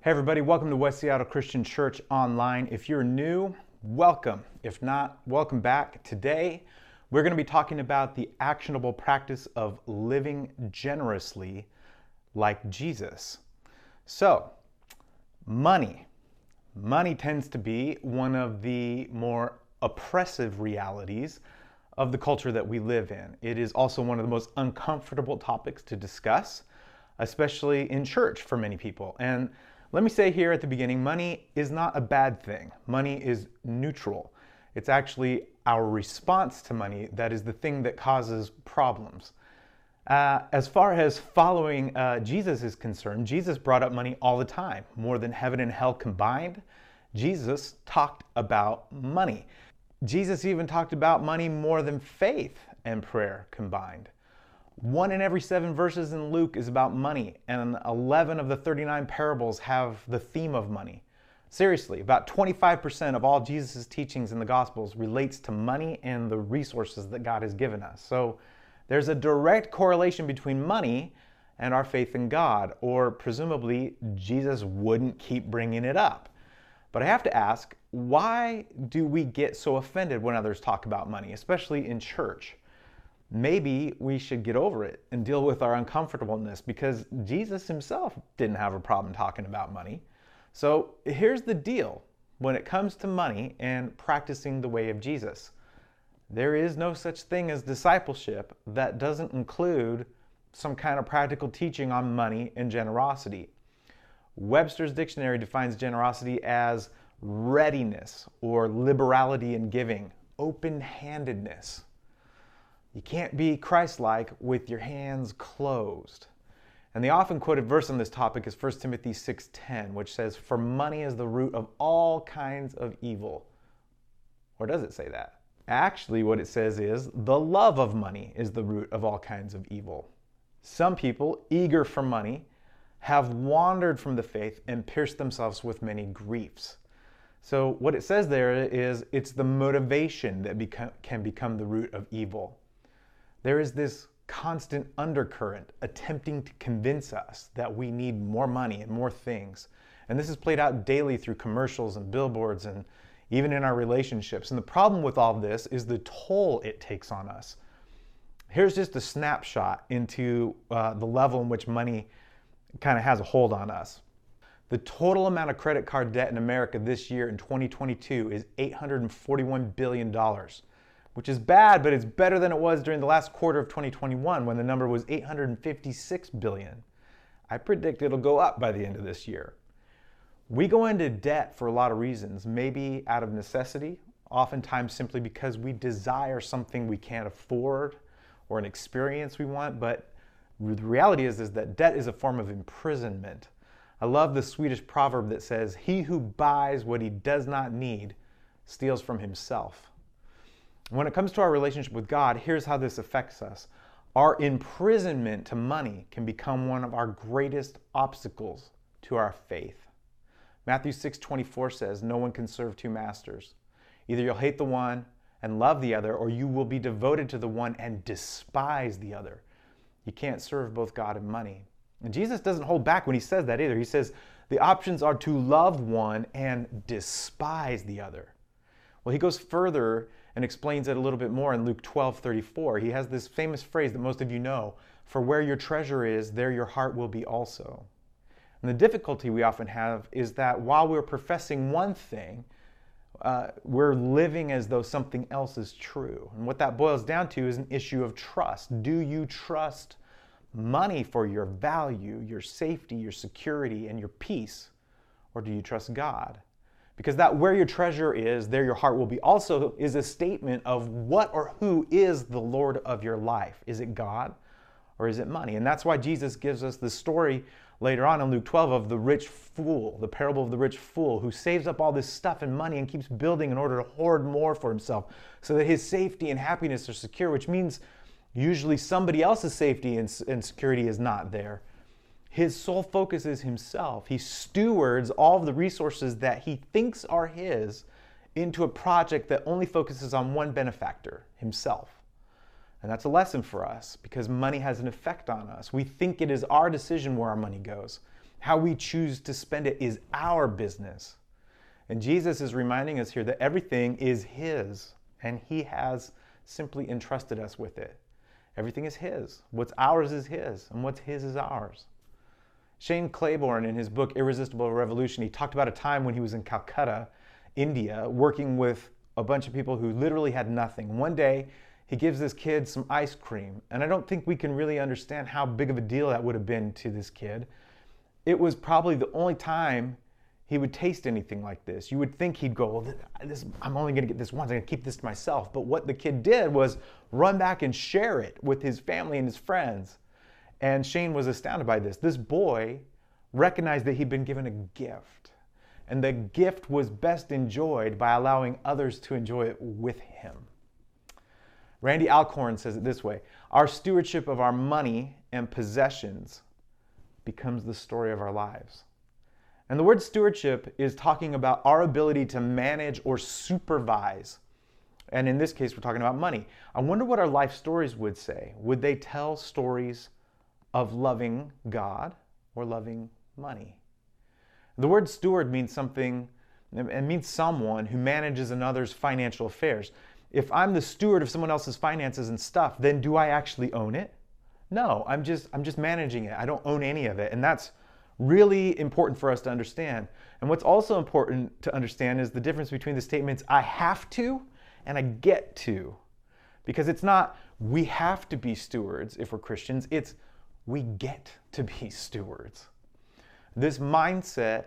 Hey, everybody, welcome to West Seattle Christian Church Online. If you're new, welcome. If not, welcome back. Today, we're going to be talking about the actionable practice of living generously like Jesus. So, money. Money tends to be one of the more oppressive realities of the culture that we live in. It is also one of the most uncomfortable topics to discuss, especially in church for many people. And let me say here at the beginning money is not a bad thing, money is neutral. It's actually our response to money that is the thing that causes problems. Uh, as far as following uh, Jesus is concerned, Jesus brought up money all the time, more than heaven and hell combined. Jesus talked about money. Jesus even talked about money more than faith and prayer combined. One in every seven verses in Luke is about money, and 11 of the 39 parables have the theme of money. Seriously, about 25% of all Jesus' teachings in the Gospels relates to money and the resources that God has given us. So there's a direct correlation between money and our faith in God, or presumably Jesus wouldn't keep bringing it up. But I have to ask, why do we get so offended when others talk about money, especially in church? Maybe we should get over it and deal with our uncomfortableness because Jesus himself didn't have a problem talking about money. So here's the deal when it comes to money and practicing the way of Jesus. There is no such thing as discipleship that doesn't include some kind of practical teaching on money and generosity. Webster's dictionary defines generosity as readiness or liberality in giving, open handedness. You can't be Christ like with your hands closed. And the often quoted verse on this topic is 1 Timothy 6:10, which says, "For money is the root of all kinds of evil." Or does it say that? Actually, what it says is, "The love of money is the root of all kinds of evil." Some people, eager for money, have wandered from the faith and pierced themselves with many griefs. So, what it says there is it's the motivation that become, can become the root of evil. There is this constant undercurrent attempting to convince us that we need more money and more things. And this is played out daily through commercials and billboards and even in our relationships. And the problem with all this is the toll it takes on us. Here's just a snapshot into uh, the level in which money kind of has a hold on us. The total amount of credit card debt in America this year in 2022 is $841 billion which is bad, but it's better than it was during the last quarter of 2021 when the number was 856 billion. I predict it'll go up by the end of this year. We go into debt for a lot of reasons, maybe out of necessity, oftentimes simply because we desire something we can't afford or an experience we want, but the reality is, is that debt is a form of imprisonment. I love the Swedish proverb that says, He who buys what he does not need steals from himself. When it comes to our relationship with God, here's how this affects us. Our imprisonment to money can become one of our greatest obstacles to our faith. Matthew 6:24 says, "No one can serve two masters. Either you'll hate the one and love the other, or you will be devoted to the one and despise the other." You can't serve both God and money. And Jesus doesn't hold back when he says that either. He says the options are to love one and despise the other. Well, he goes further and explains it a little bit more in Luke 12 34. He has this famous phrase that most of you know For where your treasure is, there your heart will be also. And the difficulty we often have is that while we're professing one thing, uh, we're living as though something else is true. And what that boils down to is an issue of trust. Do you trust money for your value, your safety, your security, and your peace? Or do you trust God? Because that where your treasure is, there your heart will be also is a statement of what or who is the Lord of your life. Is it God or is it money? And that's why Jesus gives us the story later on in Luke 12 of the rich fool, the parable of the rich fool who saves up all this stuff and money and keeps building in order to hoard more for himself so that his safety and happiness are secure, which means usually somebody else's safety and, security is not there. His sole focus is himself. He stewards all of the resources that he thinks are his into a project that only focuses on one benefactor, himself. And that's a lesson for us because money has an effect on us. We think it is our decision where our money goes. How we choose to spend it is our business. And Jesus is reminding us here that everything is His, and He has simply entrusted us with it. Everything is His. What's ours is His, and what's His is ours. Shane Claiborne, in his book Irresistible Revolution, he talked about a time when he was in Calcutta, India, working with a bunch of people who literally had nothing. One day, he gives this kid some ice cream, and I don't think we can really understand how big of a deal that would have been to this kid. It was probably the only time he would taste anything like this. You would think he'd go, well, this, I'm only going to get this once. I'm going to keep this to myself. But what the kid did was run back and share it with his family and his friends. And Shane was astounded by this. This boy recognized that he'd been given a gift, and the gift was best enjoyed by allowing others to enjoy it with him. Randy Alcorn says it this way Our stewardship of our money and possessions becomes the story of our lives. And the word stewardship is talking about our ability to manage or supervise. And in this case, we're talking about money. I wonder what our life stories would say. Would they tell stories of loving God or loving money. The word steward means something, it means someone who manages another's financial affairs. If I'm the steward of someone else's finances and stuff, then do I actually own it? No, I'm just I'm just managing it. I don't own any of it. And that's really important for us to understand. And what's also important to understand is the difference between the statements I have to and I get to. Because it's not we have to be stewards if we're Christians, it's we get to be stewards. This mindset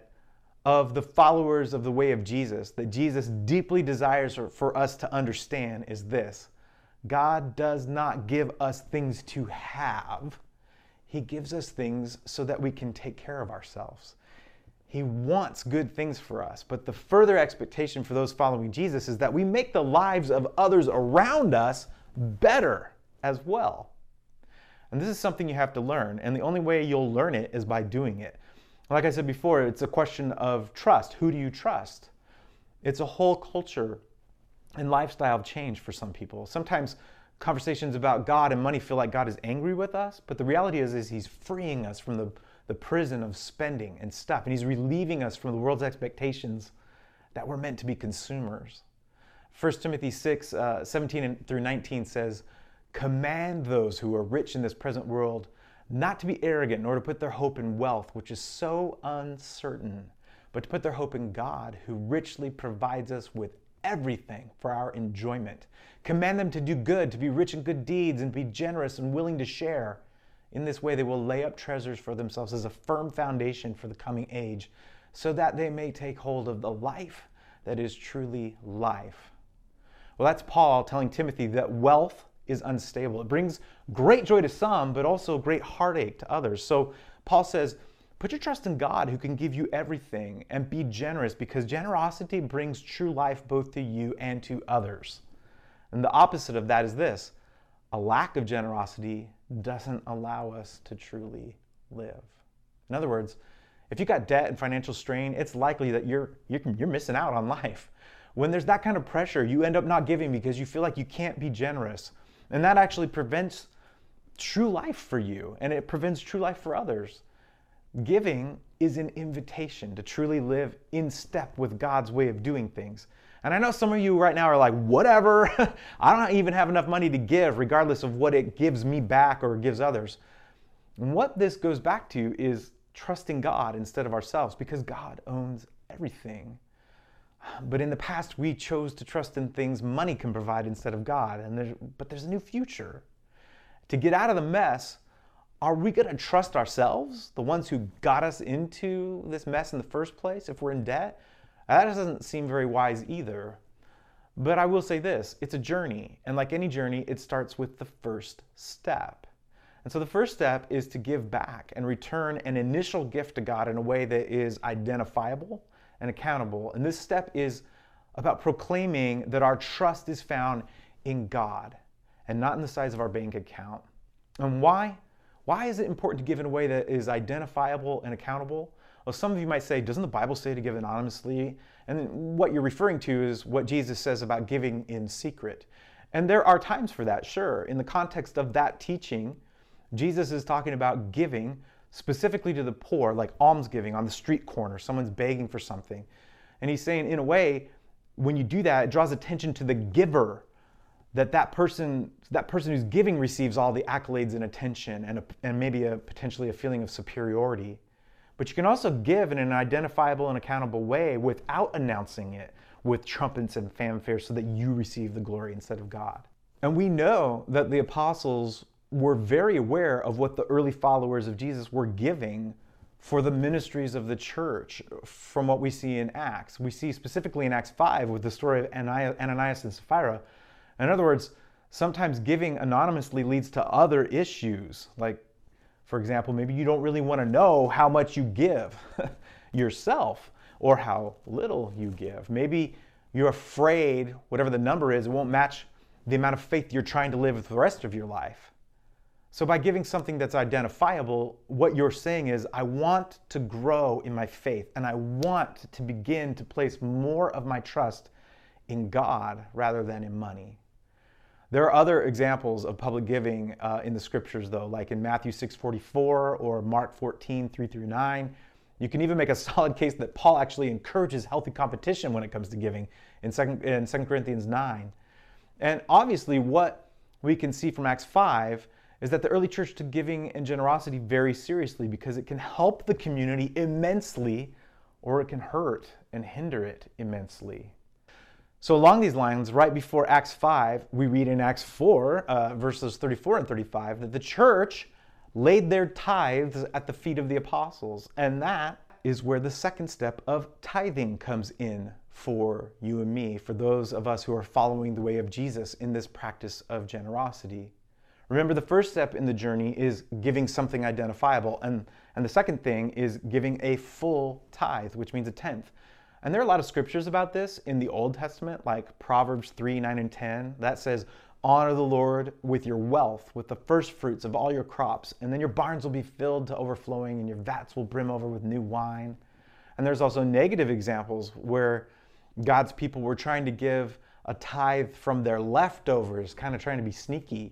of the followers of the way of Jesus that Jesus deeply desires for us to understand is this God does not give us things to have, He gives us things so that we can take care of ourselves. He wants good things for us, but the further expectation for those following Jesus is that we make the lives of others around us better as well. And this is something you have to learn. And the only way you'll learn it is by doing it. Like I said before, it's a question of trust. Who do you trust? It's a whole culture and lifestyle change for some people. Sometimes conversations about God and money feel like God is angry with us, but the reality is, is He's freeing us from the, the prison of spending and stuff, and He's relieving us from the world's expectations that we're meant to be consumers. 1 Timothy 6, uh, 17 through 19 says, Command those who are rich in this present world not to be arrogant, nor to put their hope in wealth, which is so uncertain, but to put their hope in God, who richly provides us with everything for our enjoyment. Command them to do good, to be rich in good deeds, and be generous and willing to share. In this way, they will lay up treasures for themselves as a firm foundation for the coming age, so that they may take hold of the life that is truly life. Well, that's Paul telling Timothy that wealth is unstable. It brings great joy to some, but also great heartache to others. So Paul says, Put your trust in God who can give you everything and be generous because generosity brings true life both to you and to others. And the opposite of that is this a lack of generosity doesn't allow us to truly live. In other words, if you've got debt and financial strain, it's likely that you're, you're, you're missing out on life. When there's that kind of pressure, you end up not giving because you feel like you can't be generous. And that actually prevents true life for you and it prevents true life for others. Giving is an invitation to truly live in step with God's way of doing things. And I know some of you right now are like, whatever, I don't even have enough money to give, regardless of what it gives me back or gives others. And what this goes back to is trusting God instead of ourselves because God owns everything. But in the past, we chose to trust in things money can provide instead of God. And there's, but there's a new future. To get out of the mess, are we going to trust ourselves, the ones who got us into this mess in the first place, if we're in debt? Uh, that doesn't seem very wise either. But I will say this it's a journey. And like any journey, it starts with the first step. And so the first step is to give back and return an initial gift to God in a way that is identifiable and accountable. And this step is about proclaiming that our trust is found in God and not in the size of our bank account. And why? Why is it important to give in a way that is identifiable and accountable? Well, some of you might say, doesn't the Bible say to give anonymously? And what you're referring to is what Jesus says about giving in secret. And there are times for that, sure. In the context of that teaching, Jesus is talking about giving specifically to the poor, like almsgiving on the street corner, someone's begging for something. And he's saying, in a way, when you do that, it draws attention to the giver that that person that person who's giving receives all the accolades and attention and, a, and maybe a potentially a feeling of superiority but you can also give in an identifiable and accountable way without announcing it with trumpets and fanfare so that you receive the glory instead of god and we know that the apostles were very aware of what the early followers of jesus were giving for the ministries of the church from what we see in acts we see specifically in acts 5 with the story of ananias and sapphira in other words, sometimes giving anonymously leads to other issues. Like, for example, maybe you don't really want to know how much you give yourself or how little you give. Maybe you're afraid, whatever the number is, it won't match the amount of faith you're trying to live the rest of your life. So, by giving something that's identifiable, what you're saying is, I want to grow in my faith and I want to begin to place more of my trust in God rather than in money. There are other examples of public giving uh, in the scriptures, though, like in Matthew 6:44 or Mark 14, 3 through 9. You can even make a solid case that Paul actually encourages healthy competition when it comes to giving in 2, in 2 Corinthians 9. And obviously, what we can see from Acts 5 is that the early church took giving and generosity very seriously because it can help the community immensely or it can hurt and hinder it immensely. So, along these lines, right before Acts 5, we read in Acts 4, uh, verses 34 and 35, that the church laid their tithes at the feet of the apostles. And that is where the second step of tithing comes in for you and me, for those of us who are following the way of Jesus in this practice of generosity. Remember, the first step in the journey is giving something identifiable, and, and the second thing is giving a full tithe, which means a tenth. And there are a lot of scriptures about this in the Old Testament, like Proverbs 3 9 and 10, that says, Honor the Lord with your wealth, with the first fruits of all your crops, and then your barns will be filled to overflowing, and your vats will brim over with new wine. And there's also negative examples where God's people were trying to give a tithe from their leftovers, kind of trying to be sneaky,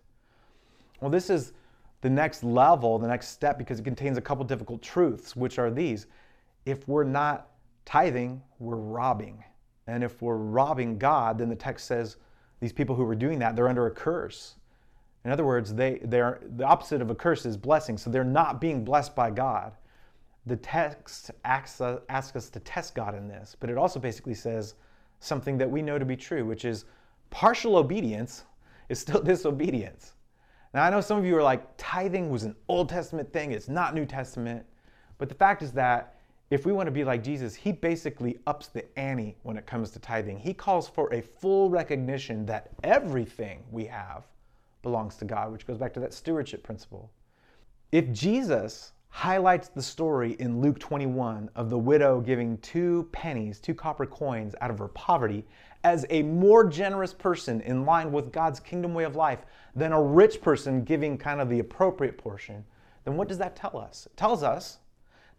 Well, this is the next level, the next step, because it contains a couple difficult truths, which are these. If we're not Tithing, we're robbing. And if we're robbing God, then the text says these people who were doing that, they're under a curse. In other words, they, they're the opposite of a curse is blessing. So they're not being blessed by God. The text asks, uh, asks us to test God in this, but it also basically says something that we know to be true, which is partial obedience is still disobedience. Now, I know some of you are like, tithing was an Old Testament thing, it's not New Testament. But the fact is that if we want to be like Jesus, he basically ups the ante when it comes to tithing. He calls for a full recognition that everything we have belongs to God, which goes back to that stewardship principle. If Jesus highlights the story in Luke 21 of the widow giving two pennies, two copper coins out of her poverty, as a more generous person in line with God's kingdom way of life than a rich person giving kind of the appropriate portion, then what does that tell us? It tells us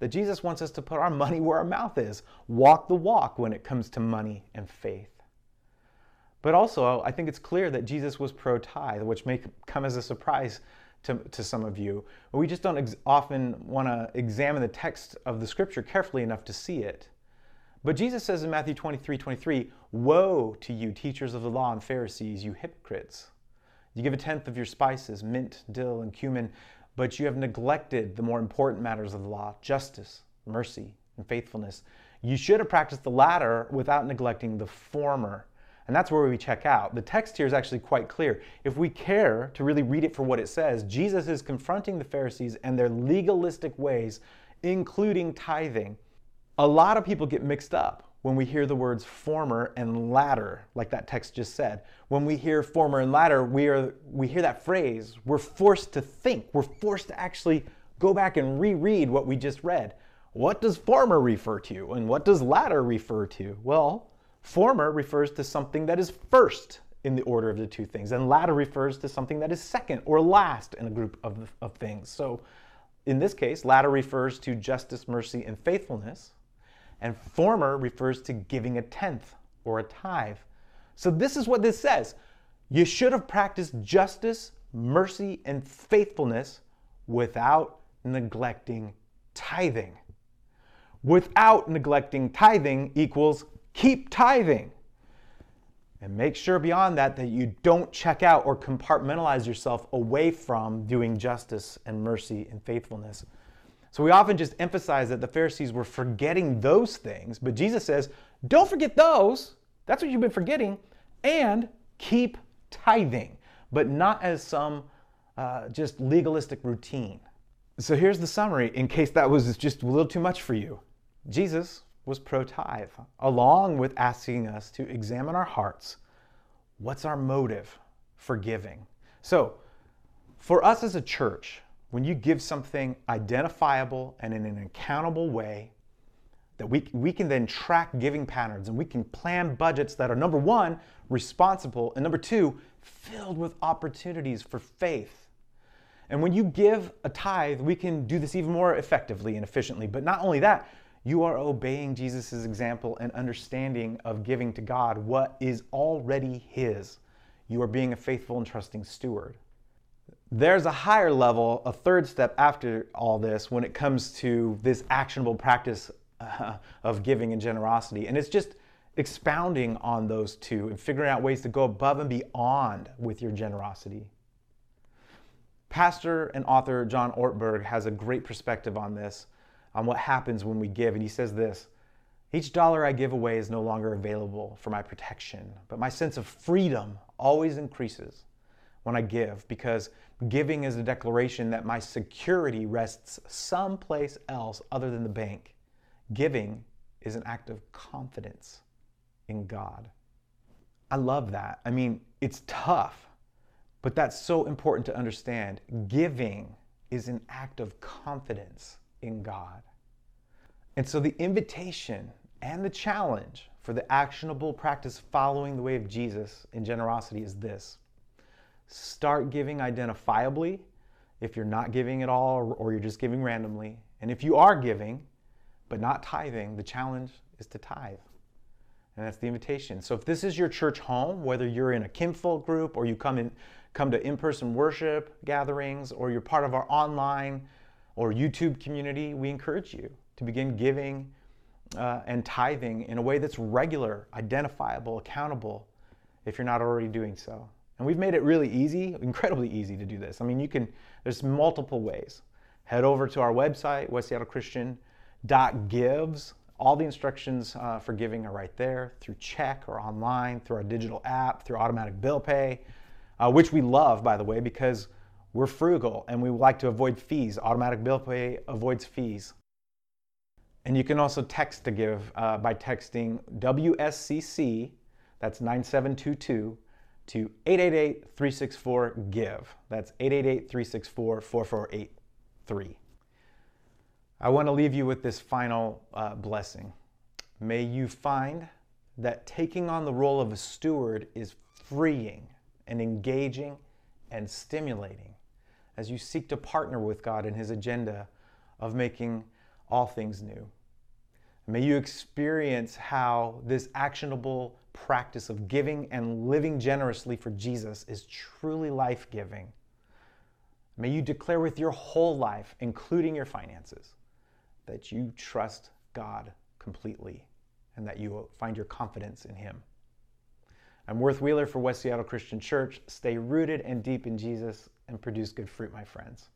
that Jesus wants us to put our money where our mouth is, walk the walk when it comes to money and faith. But also, I think it's clear that Jesus was pro tithe, which may come as a surprise to, to some of you. We just don't ex- often want to examine the text of the scripture carefully enough to see it. But Jesus says in Matthew 23 23, Woe to you, teachers of the law and Pharisees, you hypocrites! You give a tenth of your spices, mint, dill, and cumin, but you have neglected the more important matters of the law justice, mercy, and faithfulness. You should have practiced the latter without neglecting the former. And that's where we check out. The text here is actually quite clear. If we care to really read it for what it says, Jesus is confronting the Pharisees and their legalistic ways, including tithing. A lot of people get mixed up when we hear the words former and latter, like that text just said. When we hear former and latter, we, are, we hear that phrase, we're forced to think, we're forced to actually go back and reread what we just read. What does former refer to and what does latter refer to? Well, former refers to something that is first in the order of the two things, and latter refers to something that is second or last in a group of, of things. So in this case, latter refers to justice, mercy, and faithfulness, and former refers to giving a tenth or a tithe. So this is what this says. You should have practiced justice, mercy, and faithfulness without neglecting tithing. Without neglecting tithing equals keep tithing. And make sure beyond that that you don't check out or compartmentalize yourself away from doing justice and mercy and faithfulness. So we often just emphasize that the Pharisees were forgetting those things, but Jesus says, don't forget those. That's what you've been forgetting. And keep tithing, but not as some uh, just legalistic routine. So here's the summary in case that was just a little too much for you. Jesus was pro tithe, along with asking us to examine our hearts. What's our motive for giving? So, for us as a church, when you give something identifiable and in an accountable way, that we, we can then track giving patterns and we can plan budgets that are number one, responsible, and number two, filled with opportunities for faith. And when you give a tithe, we can do this even more effectively and efficiently. But not only that, you are obeying Jesus' example and understanding of giving to God what is already His. You are being a faithful and trusting steward. There's a higher level, a third step after all this when it comes to this actionable practice uh, of giving and generosity. And it's just expounding on those two and figuring out ways to go above and beyond with your generosity. Pastor and author John Ortberg has a great perspective on this on what happens when we give. And he says this Each dollar I give away is no longer available for my protection, but my sense of freedom always increases when I give because giving is a declaration that my security rests someplace else other than the bank. Giving is an act of confidence in God. I love that. I mean, it's tough, but that's so important to understand. Giving is an act of confidence in God. And so the invitation and the challenge for the actionable practice following the way of Jesus in generosity is this start giving identifiably if you're not giving at all or you're just giving randomly. And if you are giving but not tithing, the challenge is to tithe. And that's the invitation. So if this is your church home, whether you're in a kinfolk group or you come in come to in-person worship gatherings or you're part of our online or YouTube community, we encourage you to begin giving uh, and tithing in a way that's regular, identifiable, accountable, if you're not already doing so. And we've made it really easy, incredibly easy to do this. I mean, you can, there's multiple ways. Head over to our website, westseattlechristian.gives. All the instructions uh, for giving are right there through check or online, through our digital app, through automatic bill pay, uh, which we love, by the way, because we're frugal and we like to avoid fees. Automatic bill pay avoids fees. And you can also text to give uh, by texting WSCC, that's 9722, to 888 364 GIVE. That's 888 364 4483. I want to leave you with this final uh, blessing. May you find that taking on the role of a steward is freeing and engaging and stimulating as you seek to partner with God in His agenda of making all things new. May you experience how this actionable practice of giving and living generously for Jesus is truly life giving. May you declare with your whole life, including your finances, that you trust God completely and that you find your confidence in Him. I'm Worth Wheeler for West Seattle Christian Church. Stay rooted and deep in Jesus and produce good fruit, my friends.